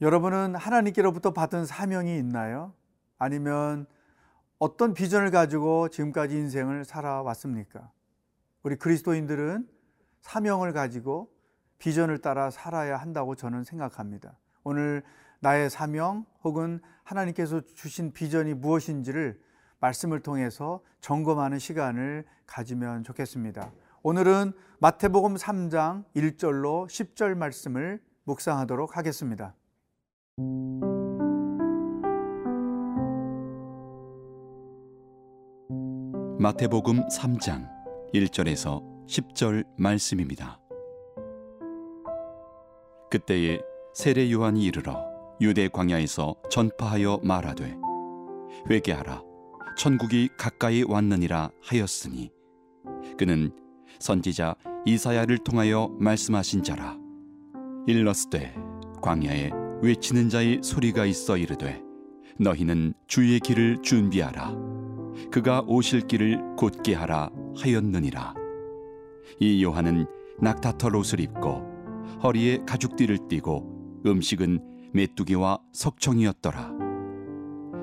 여러분은 하나님께로부터 받은 사명이 있나요? 아니면 어떤 비전을 가지고 지금까지 인생을 살아왔습니까? 우리 그리스도인들은 사명을 가지고 비전을 따라 살아야 한다고 저는 생각합니다. 오늘 나의 사명 혹은 하나님께서 주신 비전이 무엇인지를 말씀을 통해서 점검하는 시간을 가지면 좋겠습니다. 오늘은 마태복음 3장 1절로 10절 말씀을 묵상하도록 하겠습니다. 마태복음 3장 1절에서 10절 말씀입니다. 그때에 세례 요한이 이르러 유대 광야에서 전파하여 말하되 회개하라 천국이 가까이 왔느니라 하였으니 그는 선지자 이사야를 통하여 말씀하신 자라 일러스되 광야에 외치는 자의 소리가 있어 이르되 너희는 주의 길을 준비하라. 그가 오실 길을 곧게 하라 하였느니라. 이 요한은 낙타털 옷을 입고 허리에 가죽띠를 띠고 음식은 메뚜기와 석청이었더라.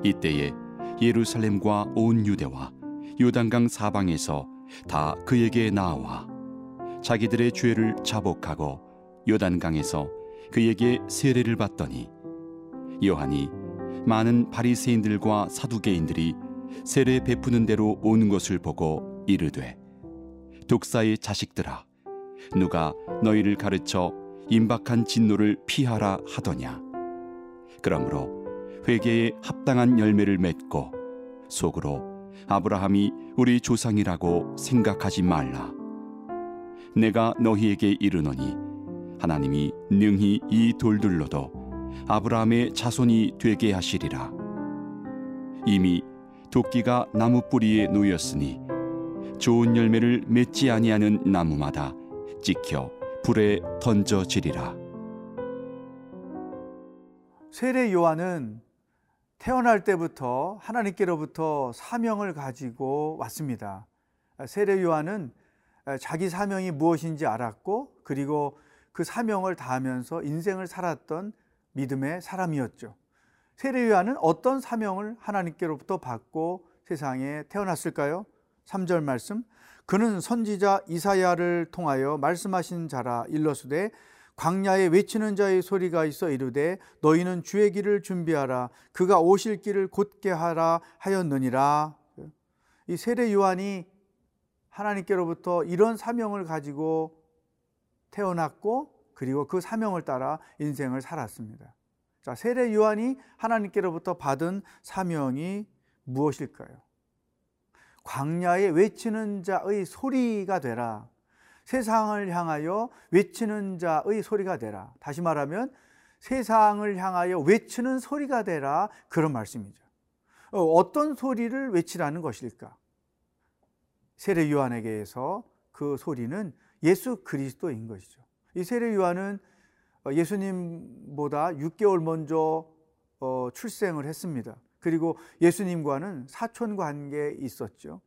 이때에 예루살렘과 온 유대와 요단강 사방에서 다 그에게 나와 자기들의 죄를 자복하고 요단강에서 그에게 세례를 받더니 요한이 많은 바리새인들과 사두개인들이 세례 베푸는 대로 온 것을 보고 이르되 독사의 자식들아 누가 너희를 가르쳐 임박한 진노를 피하라 하더냐? 그러므로 회개에 합당한 열매를 맺고 속으로 아브라함이 우리 조상이라고 생각하지 말라. 내가 너희에게 이르노니 하나님이 능히 이 돌들로도 아브라함의 자손이 되게 하시리라 이미 도끼가 나무 뿌리에 놓였으니 좋은 열매를 맺지 아니하는 나무마다 찍혀 불에 던져지리라. 세례 요한은 태어날 때부터 하나님께로부터 사명을 가지고 왔습니다. 세례 요한은 자기 사명이 무엇인지 알았고 그리고 그 사명을 다하면서 인생을 살았던 믿음의 사람이었죠. 세례 요한은 어떤 사명을 하나님께로부터 받고 세상에 태어났을까요? 3절 말씀. 그는 선지자 이사야를 통하여 말씀하신 자라 일러스되 광야에 외치는 자의 소리가 있어 이르되 너희는 주의 길을 준비하라 그가 오실 길을 곧게 하라 하였느니라. 이 세례 요한이 하나님께로부터 이런 사명을 가지고 태어났고 그리고 그 사명을 따라 인생을 살았습니다. 자, 세례 요한이 하나님께로부터 받은 사명이 무엇일까요? 광야에 외치는 자의 소리가 되라. 세상을 향하여 외치는 자의 소리가 되라. 다시 말하면 세상을 향하여 외치는 소리가 되라. 그런 말씀이죠. 어, 어떤 소리를 외치라는 것일까? 세례 요한에게서 그 소리는 예수 그리스도인 것이죠. 이 세례 요한은 어, 예수님보다 6개월 먼저 어, 출생을 했습니다. 그리고 예수님과는 사촌 관계에 있었죠.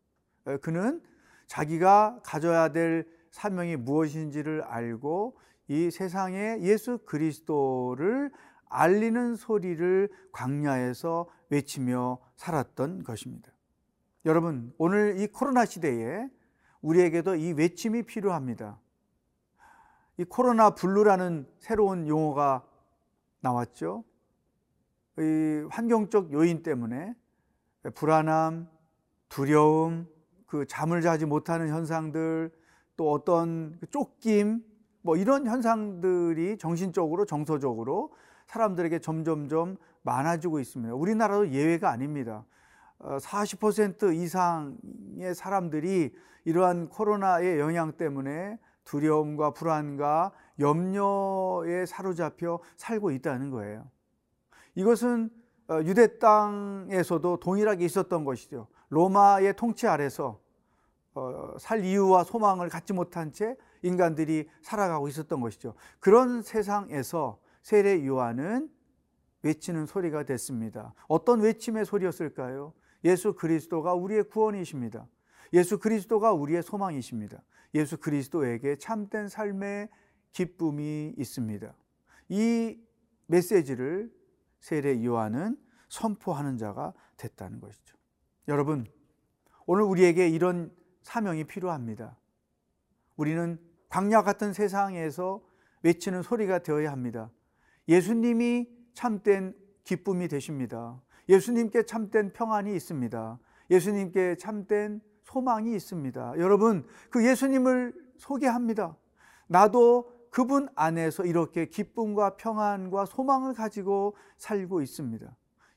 그는 자기가 가져야 될 사명이 무엇인지를 알고 이 세상에 예수 그리스도를 알리는 소리를 광야에서 외치며 살았던 것입니다. 여러분, 오늘 이 코로나 시대에 우리에게도 이 외침이 필요합니다. 이 코로나 블루라는 새로운 용어가 나왔죠. 이 환경적 요인 때문에 불안함, 두려움, 그 잠을 자지 못하는 현상들, 또 어떤 그 쫓김, 뭐 이런 현상들이 정신적으로, 정서적으로 사람들에게 점점점 많아지고 있습니다. 우리나라도 예외가 아닙니다. 40% 어, 이상의 사람들이 이러한 코로나의 영향 때문에 두려움과 불안과 염려에 사로잡혀 살고 있다는 거예요. 이것은 어, 유대 땅에서도 동일하게 있었던 것이죠. 로마의 통치 아래서 어, 살 이유와 소망을 갖지 못한 채 인간들이 살아가고 있었던 것이죠. 그런 세상에서 세례 요한은 외치는 소리가 됐습니다. 어떤 외침의 소리였을까요? 예수 그리스도가 우리의 구원이십니다. 예수 그리스도가 우리의 소망이십니다. 예수 그리스도에게 참된 삶의 기쁨이 있습니다. 이 메시지를 세례 요한은 선포하는 자가 됐다는 것이죠. 여러분, 오늘 우리에게 이런 사명이 필요합니다. 우리는 광야 같은 세상에서 외치는 소리가 되어야 합니다. 예수님이 참된 기쁨이 되십니다. 예수님께 참된 평안이 있습니다. 예수님께 참된 소망이 있습니다. 여러분, 그 예수님을 소개합니다. 나도 그분 안에서 이렇게 기쁨과 평안과 소망을 가지고 살고 있습니다.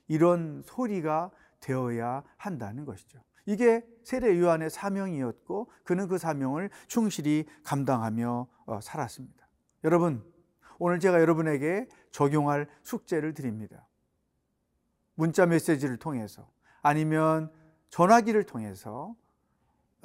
이런 소리가 되어야 한다는 것이죠. 이게 세례 요한의 사명이었고 그는 그 사명을 충실히 감당하며 어, 살았습니다. 여러분, 오늘 제가 여러분에게 적용할 숙제를 드립니다. 문자 메시지를 통해서 아니면 전화기를 통해서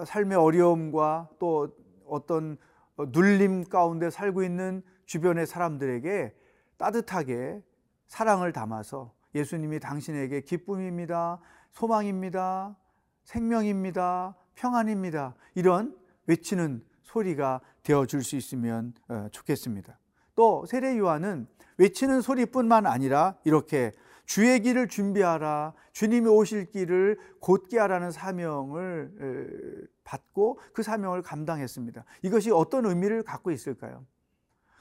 삶의 어려움과 또 어떤 눌림 가운데 살고 있는 주변의 사람들에게 따뜻하게 사랑을 담아서 예수님이 당신에게 기쁨입니다. 소망입니다. 생명입니다. 평안입니다. 이런 외치는 소리가 되어 줄 수 있으면 어, 좋겠습니다. 또 세례 요한은 외치는 소리뿐만 아니라 이렇게 주의 길을 준비하라. 주님이 오실 길을 곧게 하라는 사명을 받고 그 사명을 감당했습니다. 이것이 어떤 의미를 갖고 있을까요?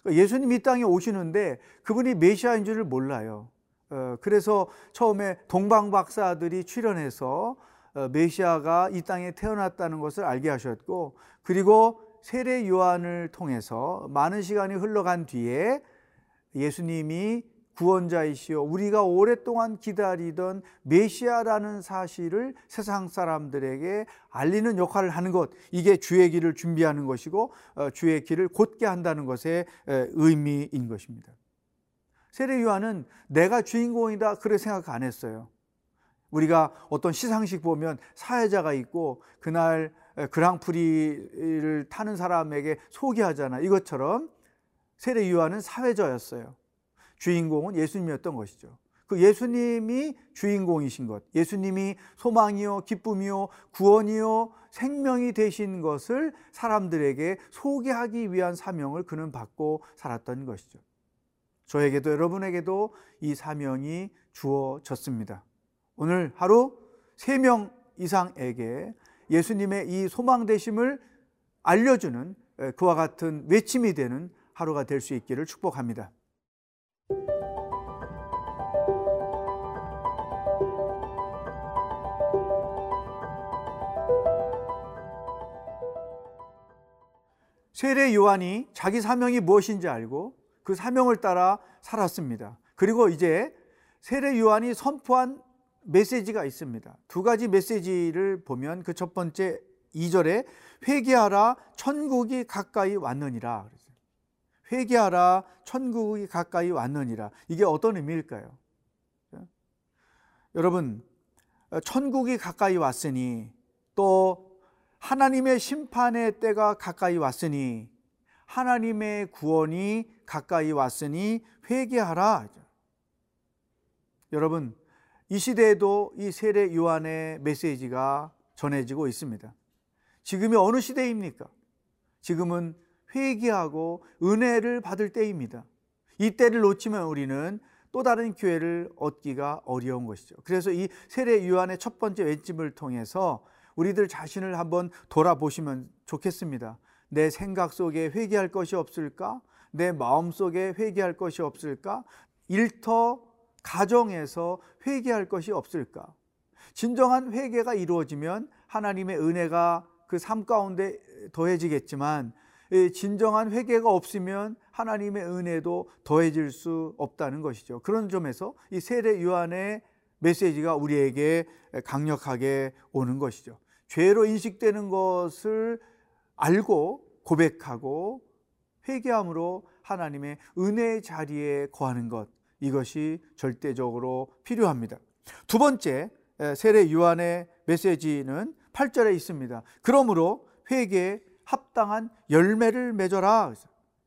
그러니까 예수님 이 땅에 오시는데 그분이 메시아인 줄을 몰라요. 어, 그래서 처음에 동방 박사들이 출연해서 어, 메시아가 이 땅에 태어났다는 것을 알게 하셨고 그리고 세례 요한을 통해서 많은 시간이 흘러간 뒤에 예수님이 구원자이시여 우리가 오랫동안 기다리던 메시아라는 사실을 세상 사람들에게 알리는 역할을 하는 것 이게 주의 길을 준비하는 것이고 어, 주의 길을 곧게 한다는 것의 의미인 것입니다. 세례 요한은 내가 주인공이다 그렇게 생각 안 했어요. 우리가 어떤 시상식 보면 사회자가 있고 그날 그랑프리를 타는 사람에게 소개하잖아. 이것처럼 세례 요한은 사회자였어요. 주인공은 예수님이었던 것이죠. 그 예수님이 주인공이신 것, 예수님이 소망이요, 기쁨이요, 구원이요, 생명이 되신 것을 사람들에게 소개하기 위한 사명을 그는 받고 살았던 것이죠. 저에게도 여러분에게도 이 사명이 주어졌습니다. 오늘 하루 세명 이상에게 예수님의 이 소망 되심을 알려주는 그와 같은 외침이 되는 하루가 될 수 있기를 축복합니다. 세례 요한이 자기 사명이 무엇인지 알고 그 사명을 따라 살았습니다. 그리고 이제 세례 요한이 선포한 메시지가 있습니다. 두 가지 메시지를 보면 그 첫 번째 2절에 회개하라 천국이 가까이 왔느니라. 회개하라 천국이 가까이 왔느니라. 이게 어떤 의미일까요? 여러분, 천국이 가까이 왔으니 또 하나님의 심판의 때가 가까이 왔으니 하나님의 구원이 가까이 왔으니 회개하라. 여러분, 이 시대에도 이 세례 요한의 메시지가 전해지고 있습니다. 지금이 어느 시대입니까? 지금은 회개하고 은혜를 받을 때입니다. 이 때를 놓치면 우리는 또 다른 기회를 얻기가 어려운 것이죠. 그래서 이 세례 요한의 첫 번째 외침을 통해서 우리들 자신을 한번 돌아보시면 좋겠습니다. 내 생각 속에 회개할 것이 없을까? 내 마음 속에 회개할 것이 없을까? 일터 가정에서 회개할 것이 없을까? 진정한 회개가 이루어지면 하나님의 은혜가 그 삶 가운데 더해지겠지만 진정한 회개가 없으면 하나님의 은혜도 더해질 수 없다는 것이죠. 그런 점에서 이 세례 요한의 메시지가 우리에게 강력하게 오는 것이죠. 죄로 인식되는 것을 알고 고백하고 회개함으로 하나님의 은혜의 자리에 거하는 것 이것이 절대적으로 필요합니다. 두 번째 세례 요한의 메시지는 8절에 있습니다. 그러므로 회개에 합당한 열매를 맺어라.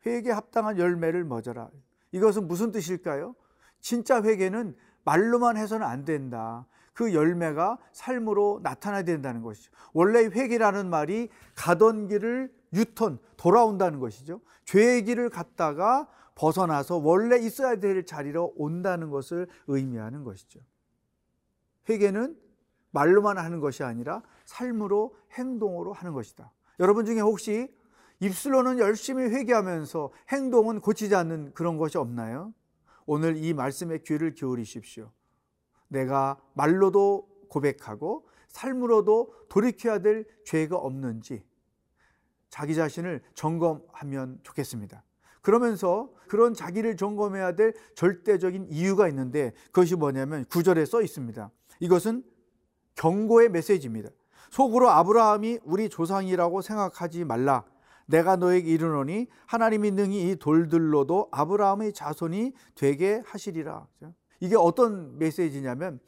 회개에 합당한 열매를 맺어라. 이것은 무슨 뜻일까요? 진짜 회개는 말로만 해서는 안 된다. 그 열매가 삶으로 나타나야 된다는 것이죠. 원래 회개라는 말이 가던 길을 유턴, 돌아온다는 것이죠. 죄의 길을 갔다가 벗어나서 원래 있어야 될 자리로 온다는 것을 의미하는 것이죠. 회개는 말로만 하는 것이 아니라 삶으로 행동으로 하는 것이다. 여러분 중에 혹시 입술로는 열심히 회개하면서 행동은 고치지 않는 그런 것이 없나요? 오늘 이 말씀에 귀를 기울이십시오. 내가 말로도 고백하고 삶으로도 돌이켜야 될 죄가 없는지 자기 자신을 점검하면 좋겠습니다. 그러면서 그런 자기를 점검해야 될 절대적인 이유가 있는데 그것이 뭐냐면 구절에 써 있습니다. 이것은 경고의 메시지입니다. 속으로 아브라함이 우리 조상이라고 생각하지 말라. 내가 너에게 이르노니 하나님이 능히 이 돌들로도 아브라함의 자손이 되게 하시리라. 이게 어떤 메시지냐면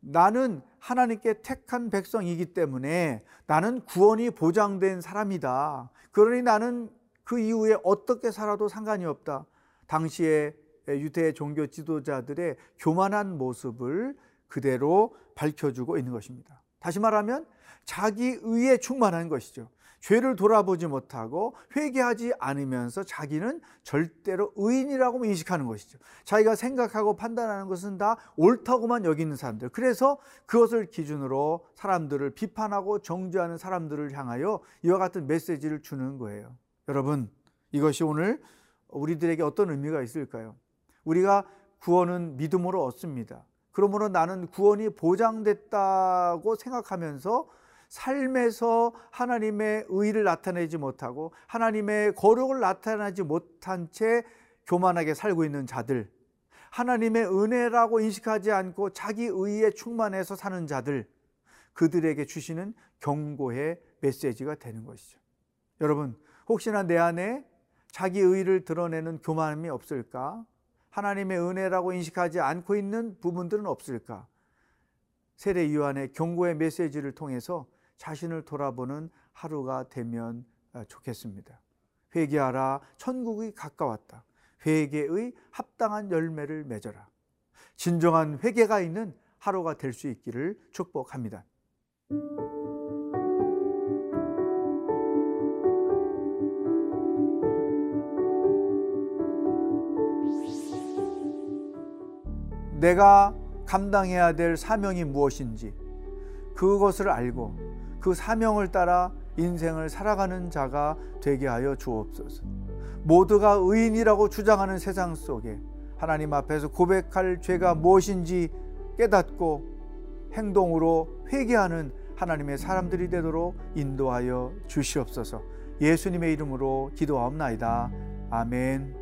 나는 하나님께 택한 백성이기 때문에 나는 구원이 보장된 사람이다. 그러니 나는 그 이후에 어떻게 살아도 상관이 없다. 당시에 유대 종교 지도자들의 교만한 모습을 그대로 밝혀주고 있는 것입니다. 다시 말하면 자기 의에 충만한 것이죠. 죄를 돌아보지 못하고 회개하지 않으면서 자기는 절대로 의인이라고 인식하는 것이죠. 자기가 생각하고 판단하는 것은 다 옳다고만 여기는 사람들. 그래서 그것을 기준으로 사람들을 비판하고 정죄하는 사람들을 향하여 이와 같은 메시지를 주는 거예요. 여러분, 이것이 오늘 우리들에게 어떤 의미가 있을까요? 우리가 구원은 믿음으로 얻습니다. 그러므로 나는 구원이 보장됐다고 생각하면서 삶에서 하나님의 의를 나타내지 못하고 하나님의 거룩을 나타내지 못한 채 교만하게 살고 있는 자들, 하나님의 은혜라고 인식하지 않고 자기 의에 충만해서 사는 자들, 그들에게 주시는 경고의 메시지가 되는 것이죠. 여러분, 혹시나 내 안에 자기 의를 드러내는 교만함이 없을까? 하나님의 은혜라고 인식하지 않고 있는 부분들은 없을까? 세례 요한의 경고의 메시지를 통해서 자신을 돌아보는 하루가 되면 아, 좋겠습니다. 회개하라 천국이 가까웠다. 회개의 합당한 열매를 맺어라. 진정한 회개가 있는 하루가 될 수 있기를 축복합니다. 내가 감당해야 될 사명이 무엇인지 그것을 알고 그 사명을 따라 인생을 살아가는 자가 되게 하여 주옵소서. 모두가 의인이라고 주장하는 세상 속에 하나님 앞에서 고백할 죄가 무엇인지 깨닫고 행동으로 회개하는 하나님의 사람들이 되도록 인도하여 주시옵소서. 예수님의 이름으로 기도하옵나이다. 아멘.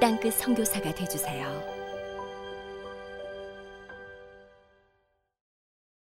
땅끝 성교사가 되주세요